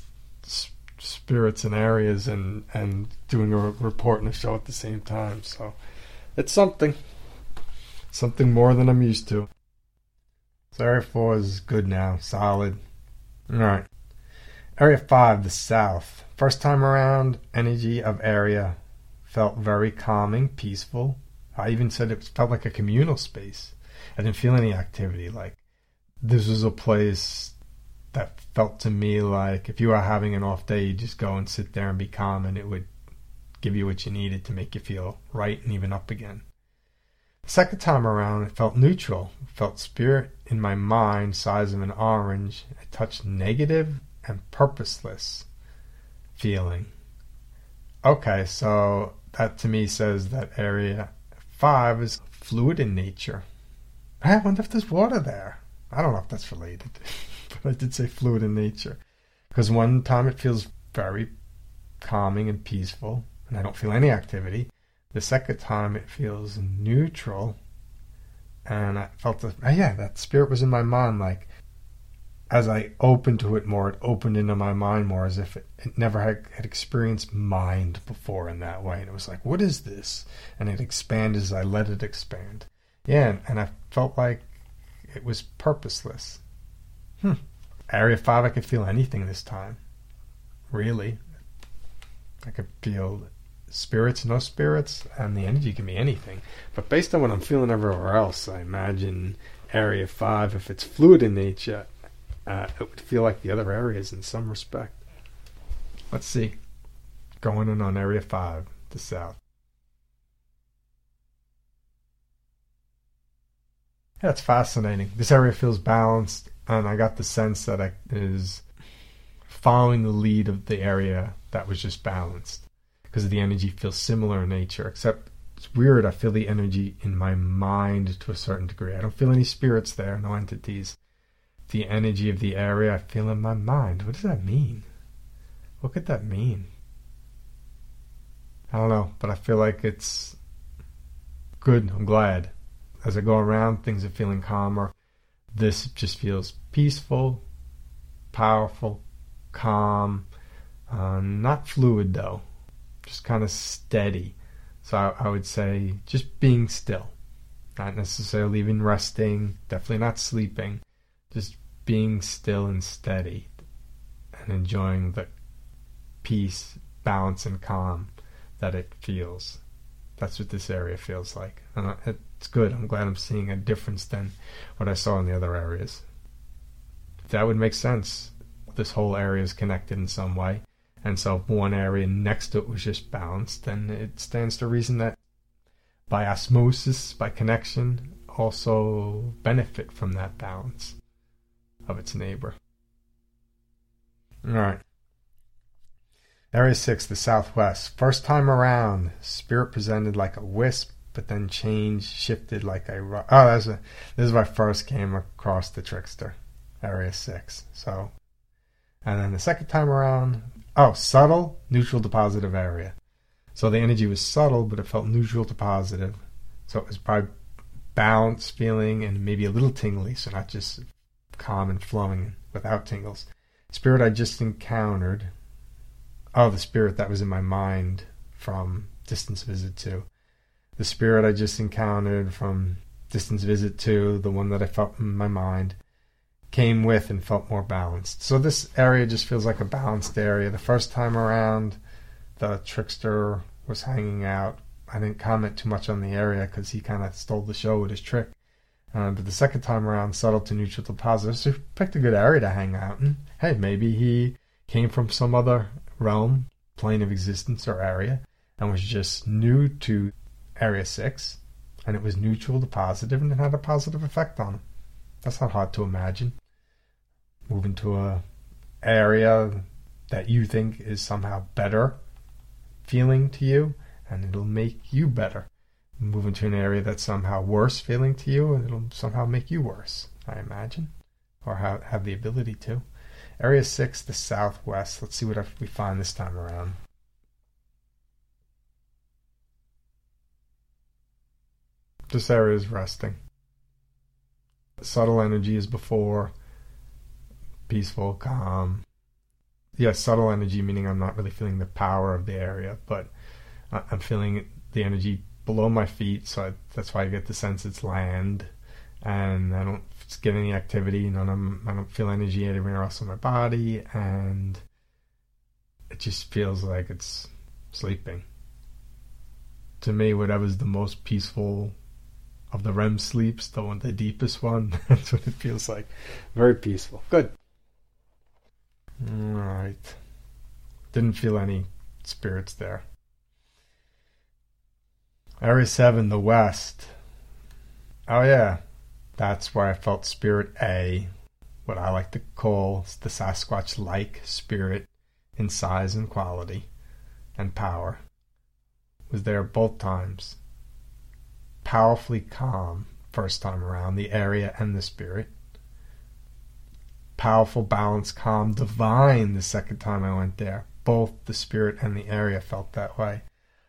S1: spirits and areas, and and doing a report and a show at the same time. So, it's something, something more than I'm used to. So Area 4 is good now, solid. Alright. Area 5, the South. First time around, energy of area felt very calming, peaceful. I even said it felt like a communal space. I didn't feel any activity. Like, this was a place that felt to me like if you are having an off day, you just go and sit there and be calm, and it would give you what you needed to make you feel right and even up again. Second time around, it felt neutral. It felt spirit in my mind, size of an orange. I touched negative and purposeless feeling. Okay, so that to me says that area five is fluid in nature. I wonder if there's water there. I don't know if that's related, but I did say fluid in nature. Because one time it feels very calming and peaceful, and I don't feel any activity. The second time it feels neutral. And I felt that, oh yeah, that spirit was in my mind. Like, as I opened to it more, it opened into my mind more as if it, it never had, had experienced mind before in that way. And it was like, what is this? And it expanded as I let it expand. Yeah, and I felt like it was purposeless. Hmm. Area 5, I could feel anything this time. Really. I could feel spirits, no spirits, and the energy can be anything. But based on what I'm feeling everywhere else, I imagine Area 5, if it's fluid in nature, uh, it would feel like the other areas in some respect. Let's see. Going in on Area 5, the south. That's fascinating. This area feels balanced, and I got the sense that it is following the lead of the area that was just balanced because the energy feels similar in nature, except it's weird. I feel the energy in my mind to a certain degree. I don't feel any spirits there, no entities. The energy of the area I feel in my mind. What does that mean? What could that mean? I don't know, but I feel like it's good. I'm glad. As I go around, things are feeling calmer. This just feels peaceful, powerful, calm, uh, not fluid though, just kind of steady. So I, I would say just being still, not necessarily even resting, definitely not sleeping, just being still and steady and enjoying the peace, balance, and calm that it feels. That's what this area feels like. And it's good. I'm glad I'm seeing a difference than what I saw in the other areas. That would make sense. This whole area is connected in some way. And so if one area next to it was just balanced, then it stands to reason that by osmosis, by connection, also benefit from that balance of its neighbor. All right. Area 6, the Southwest. First time around, spirit presented like a wisp, but then change shifted like a. Oh, that's a, this is my first came across the Trickster, Area 6. So, and then the second time around, oh, subtle, neutral to positive area. So the energy was subtle, but it felt neutral to positive. So it was probably balanced feeling and maybe a little tingly, so not just calm and flowing without tingles. Spirit I just encountered Oh, the spirit that was in my mind from Distance Visit 2. The spirit I just encountered from Distance Visit 2, the one that I felt in my mind, came with and felt more balanced. So this area just feels like a balanced area. The first time around, the trickster was hanging out. I didn't comment too much on the area because he kind of stole the show with his trick. Uh, but the second time around, subtle to neutral to positive. So he picked a good area to hang out in. Hey, maybe he came from some other realm, plane of existence, or area, and was just new to Area 6, and it was neutral to positive, and it had a positive effect on him. That's not hard to imagine. Moving to a area that you think is somehow better feeling to you, and it'll make you better. Moving to an area that's somehow worse feeling to you, and it'll somehow make you worse, I imagine, or have, have the ability to. Area 6, the southwest. Let's see what we find this time around. This area is resting. Subtle energy is before. Peaceful, calm. Yes, subtle energy, meaning I'm not really feeling the power of the area, but I'm feeling the energy below my feet, so I, that's why I get the sense it's land and I don't get any activity. None of I don't feel energy anywhere else in my body, and it just feels like it's sleeping. To me, whatever's the most peaceful of the REM sleeps, the one, the deepest one, that's what it feels like. Very peaceful. Good. All right. Didn't feel any spirits there. Area 7, the West. Oh, yeah. That's where I felt Spirit A, what I like to call the Sasquatch like spirit in size and quality and power, was there both times. Powerfully calm first time around, the area and the spirit. Powerful, balanced, calm, divine the second time I went there. Both the spirit and the area felt that way.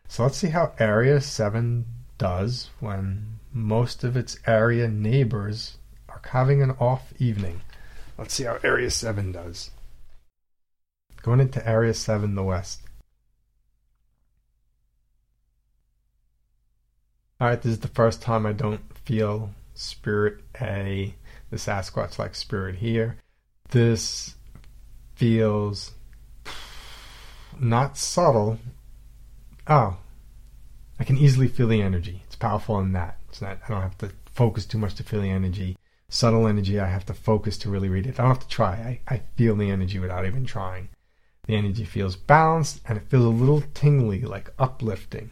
S1: So let's see how Area 7 does when most of its area neighbors are having an off evening. Let's see how Area 7 does. Going into Area 7, the West. Alright, this is the first time I don't feel Spirit A, the Sasquatch like spirit here. this feels not subtle. Oh, I can easily feel the energy. It's powerful in that. It's not. I don't have to focus too much to feel the energy. Subtle energy, I have to focus to really read it. I don't have to try. I, I feel the energy without even trying. The energy feels balanced and it feels a little tingly, like uplifting.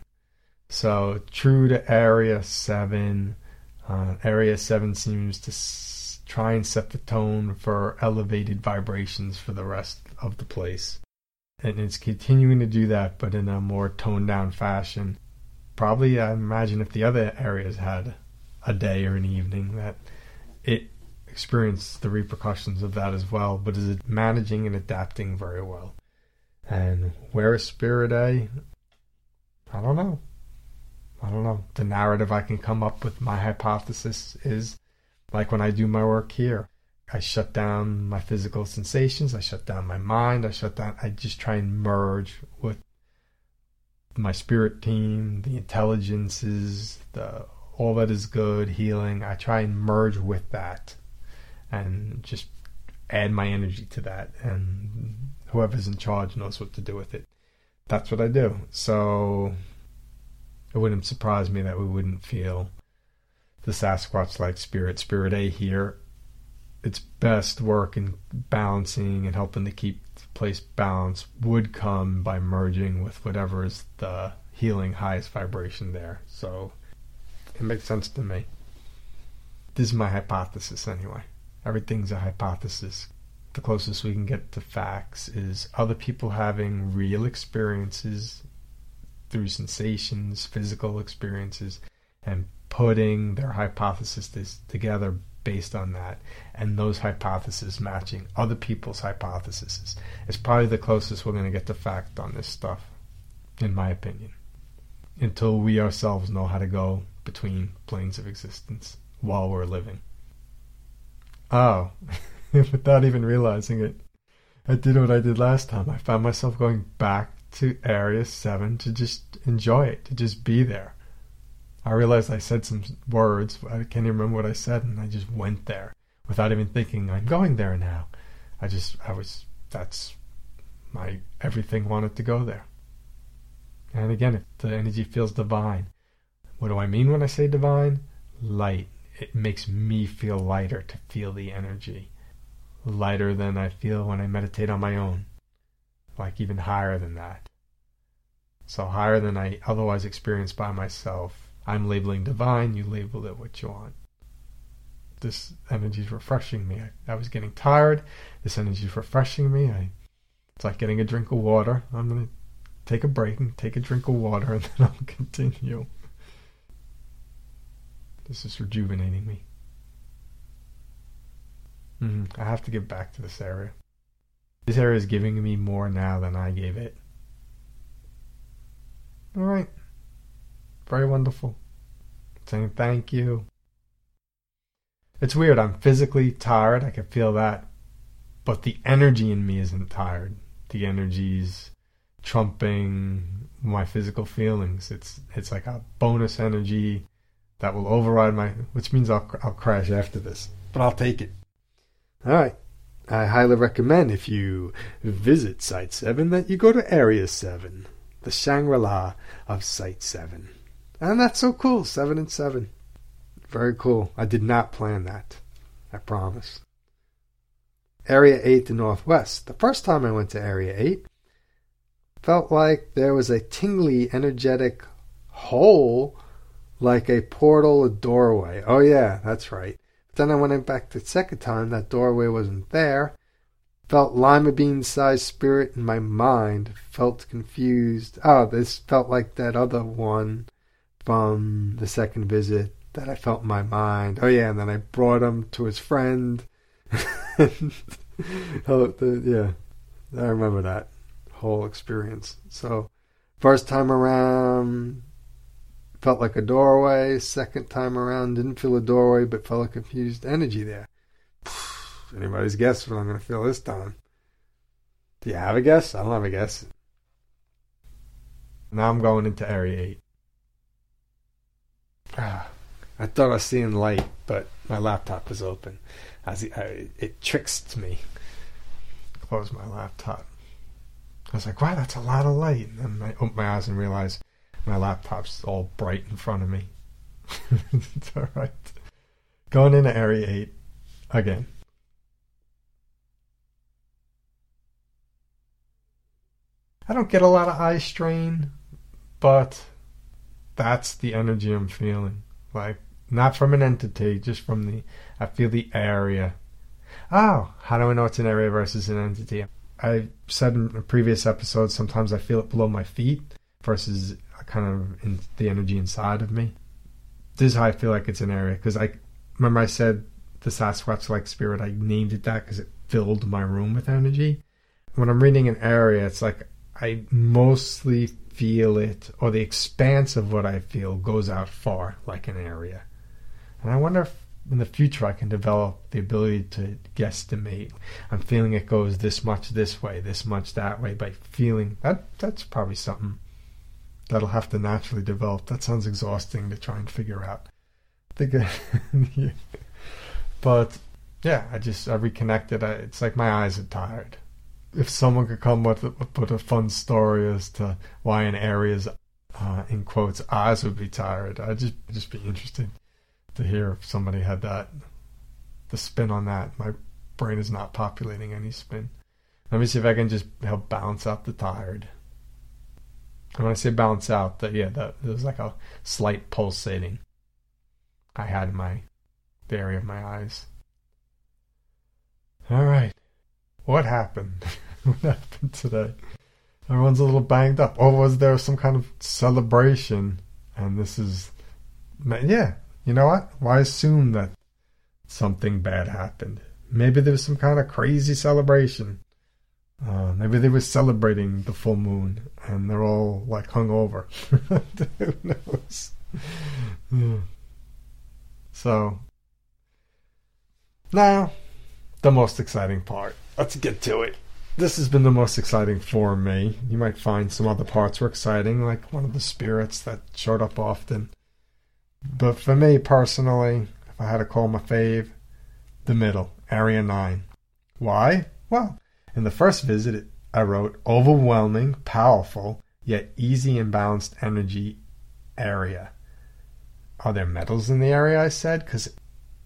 S1: So true to Area Seven. Uh, area Seven seems to s- try and set the tone for elevated vibrations for the rest of the place and it's continuing to do that, but in a more toned down fashion. Probably, I imagine, if the other areas had a day or an evening, that it experienced the repercussions of that as well, but is it managing and adapting very well. And where is Spirit A? I don't know. I don't know. The narrative I can come up with, my hypothesis is like when I do my work here. I shut down my physical sensations. I shut down my mind. I shut down. I just try and merge with my spirit team, the intelligences, the all that is good, healing. I try and merge with that, and just add my energy to that. And whoever's in charge knows what to do with it. That's what I do. So it wouldn't surprise me that we wouldn't feel the Sasquatch like spirit, spirit A here its best work in balancing and helping to keep the place balanced would come by merging with whatever is the healing highest vibration there. So it makes sense to me. This is my hypothesis anyway. Everything's a hypothesis. The closest we can get to facts is other people having real experiences through sensations, physical experiences, and putting their hypothesis together based on that and those hypotheses matching other people's hypotheses is probably the closest we're going to get to fact on this stuff, in my opinion. Until we ourselves know how to go between planes of existence while we're living. Oh, without even realizing it, I did what I did last time. I found myself going back to Area 7 to just enjoy it, to just be there. I realized I said some words. I can't even remember what I said, and I just went there without even thinking I'm going there now. I just, I was, that's my everything wanted to go there. And again, if the energy feels divine, what do I mean when I say divine? Light. It makes me feel lighter to feel the energy. Lighter than I feel when I meditate on my own. Like even higher than that. So higher than I otherwise experience by myself I'm labeling divine, you label it what you want. This energy is refreshing me. I, I was getting tired. This energy is refreshing me. I, it's like getting a drink of water. I'm going to take a break and take a drink of water and then I'll continue. This is rejuvenating me. Mm-hmm. I have to get back to this area. This area is giving me more now than I gave it. All right. Very wonderful. Saying thank you. It's weird. I'm physically tired. I can feel that. But the energy in me isn't tired. The energy's trumping my physical feelings. It's it's like a bonus energy that will override my, which means I'll I'll crash after this, but I'll take it. All right. I highly recommend if you visit Site 7 that you go to Area 7, the Shangri La of Site 7. And that's so cool. Seven and seven. Very cool. I did not plan that. I promise. Area 8 the Northwest. The first time I went to Area 8, felt like there was a tingly, energetic hole, like a portal, a doorway. Oh, yeah, that's right. Then I went back the second time, that doorway wasn't there. Felt lima bean sized spirit in my mind. Felt confused. Oh, this felt like that other one from the second visit that I felt in my mind. Oh yeah, and then I brought him to his friend. oh, the, yeah, I remember that whole experience. So, first time around, felt like a doorway. Second time around, didn't feel a doorway, but felt a confused energy there. Anybody's guess what I'm going to feel this time? Do you have a guess? I don't have a guess. Now I'm going into Area 8. Ah, I thought I was seeing light, but my laptop was open. I, it tricks me. close my laptop. I was like, wow, that's a lot of light. And I opened my eyes and realized my laptop's all bright in front of me. it's alright. Going into Area 8 again. I don't get a lot of eye strain, but that's the energy I'm feeling. Like, not from an entity, just from the, I feel the area. Oh, how do I know it's an area versus an entity? I said in a previous episode, sometimes I feel it below my feet versus kind of in the energy inside of me. This is how I feel like it's an area because I remember I said the Sasquatch like spirit. I named it that because it filled my room with energy. When I'm reading an area, it's like I mostly feel it, or the expanse of what I feel goes out far, like an area. And I wonder if in the future I can develop the ability to guesstimate. I'm feeling it goes this much this way, this much that way by feeling that that's probably something that'll have to naturally develop. That sounds exhausting to try and figure out. Yeah. But yeah, I just I reconnected. I, it's like my eyes are tired if someone could come with with a fun story as to why an area's uh, in quotes eyes would be tired, I'd just just be interested to hear if somebody had that the spin on that. My brain is not populating any spin. Let me see if I can just help balance out the tired. And when I say bounce out, that yeah, that there was like a slight pulsating I had in my the area of my eyes. All right. What happened? what happened today? Everyone's a little banged up. Or was there some kind of celebration? And this is, yeah, you know what? Why assume that something bad happened? Maybe there was some kind of crazy celebration. Uh, maybe they were celebrating the full moon and they're all like hungover. Who knows? Yeah. So, now, the most exciting part let's get to it. This has been the most exciting for me. You might find some other parts were exciting, like one of the spirits that showed up often. But for me personally, if I had to call my fave, the middle, Area 9. Why? Well, in the first visit, I wrote overwhelming, powerful, yet easy and balanced energy area. Are there metals in the area? I said, because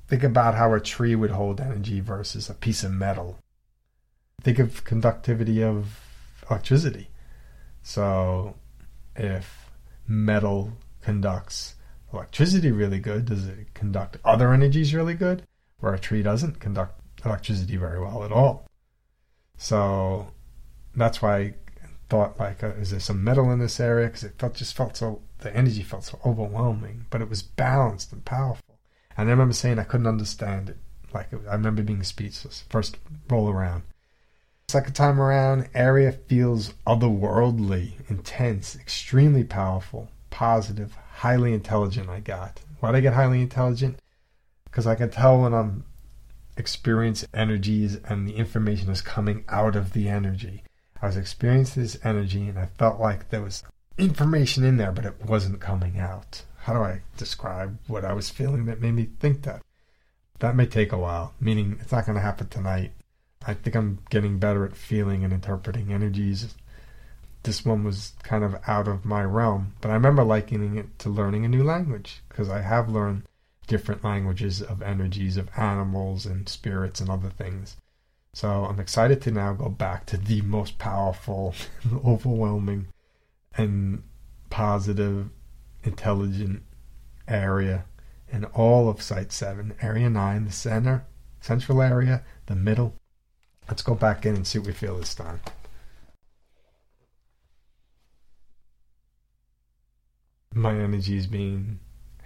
S1: think about how a tree would hold energy versus a piece of metal think of conductivity of electricity. So if metal conducts electricity really good, does it conduct other energies really good? Where a tree doesn't conduct electricity very well at all. So that's why I thought like, uh, is there some metal in this area? Because it felt just felt so the energy felt so overwhelming, but it was balanced and powerful. And I remember saying I couldn't understand it. Like I remember being speechless first roll around. Second time around, area feels otherworldly, intense, extremely powerful, positive, highly intelligent. I got. Why'd I get highly intelligent? Because I can tell when I'm experiencing energies and the information is coming out of the energy. I was experiencing this energy and I felt like there was information in there, but it wasn't coming out. How do I describe what I was feeling that made me think that? That may take a while, meaning it's not going to happen tonight. I think I'm getting better at feeling and interpreting energies. This one was kind of out of my realm, but I remember likening it to learning a new language because I have learned different languages of energies of animals and spirits and other things. So I'm excited to now go back to the most powerful, overwhelming, and positive, intelligent area in all of Site 7, Area 9, the center, central area, the middle, Let's go back in and see what we feel this time. My energy is being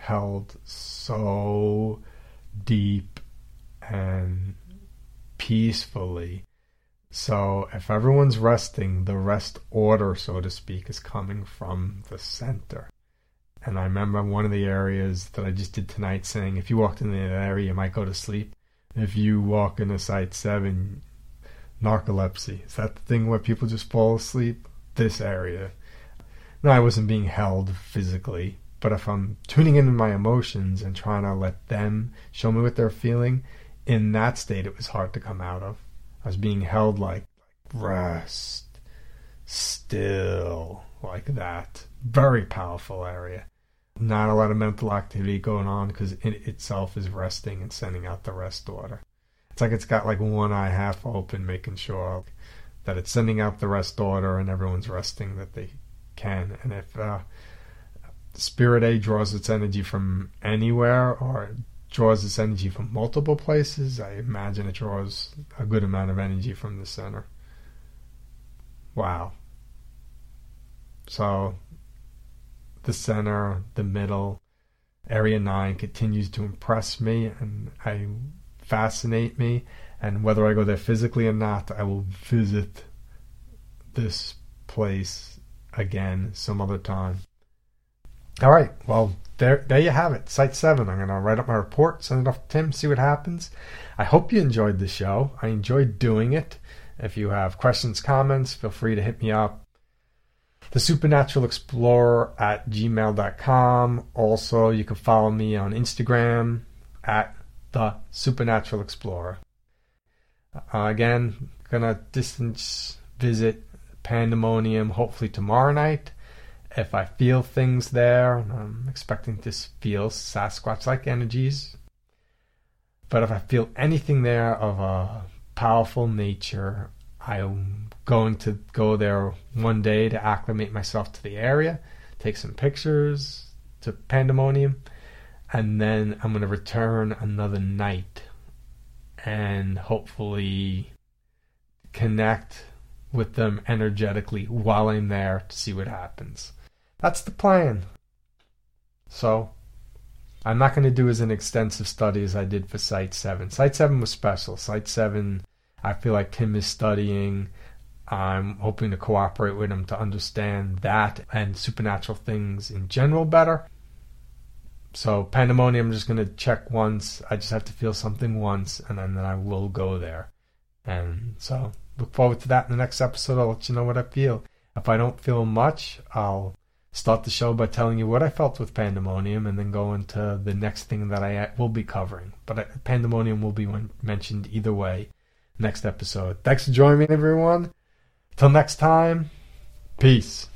S1: held so deep and peacefully. So if everyone's resting, the rest order, so to speak, is coming from the center. And I remember one of the areas that I just did tonight saying if you walked in that area, you might go to sleep. If you walk into site seven, narcolepsy. Is that the thing where people just fall asleep? This area. No, I wasn't being held physically, but if I'm tuning into my emotions and trying to let them show me what they're feeling, in that state it was hard to come out of. I was being held like rest, still, like that. Very powerful area. Not a lot of mental activity going on because it itself is resting and sending out the rest order. It's like it's got like one eye half open, making sure that it's sending out the rest order and everyone's resting that they can. And if uh, Spirit A draws its energy from anywhere or draws its energy from multiple places, I imagine it draws a good amount of energy from the center. Wow. So the center, the middle, area 9 continues to impress me and I fascinate me and whether I go there physically or not, I will visit this place again some other time. All right, well, there, there you have it. Site seven. I'm gonna write up my report, send it off to Tim, see what happens. I hope you enjoyed the show. I enjoyed doing it. If you have questions, comments, feel free to hit me up. The Supernatural Explorer at gmail.com. Also, you can follow me on Instagram at the Supernatural Explorer. Uh, again, gonna distance visit Pandemonium hopefully tomorrow night. If I feel things there, I'm expecting to feel Sasquatch like energies. But if I feel anything there of a powerful nature, I'm going to go there one day to acclimate myself to the area, take some pictures to Pandemonium, and then I'm going to return another night and hopefully connect with them energetically while I'm there to see what happens. That's the plan. So, I'm not going to do as an extensive study as I did for Site 7. Site 7 was special. Site 7, I feel like Tim is studying. I'm hoping to cooperate with him to understand that and supernatural things in general better. So, Pandemonium, I'm just going to check once. I just have to feel something once, and then I will go there. And so, look forward to that in the next episode. I'll let you know what I feel. If I don't feel much, I'll start the show by telling you what I felt with Pandemonium and then go into the next thing that I will be covering. But uh, Pandemonium will be mentioned either way next episode. Thanks for joining me, everyone. Till next time, peace.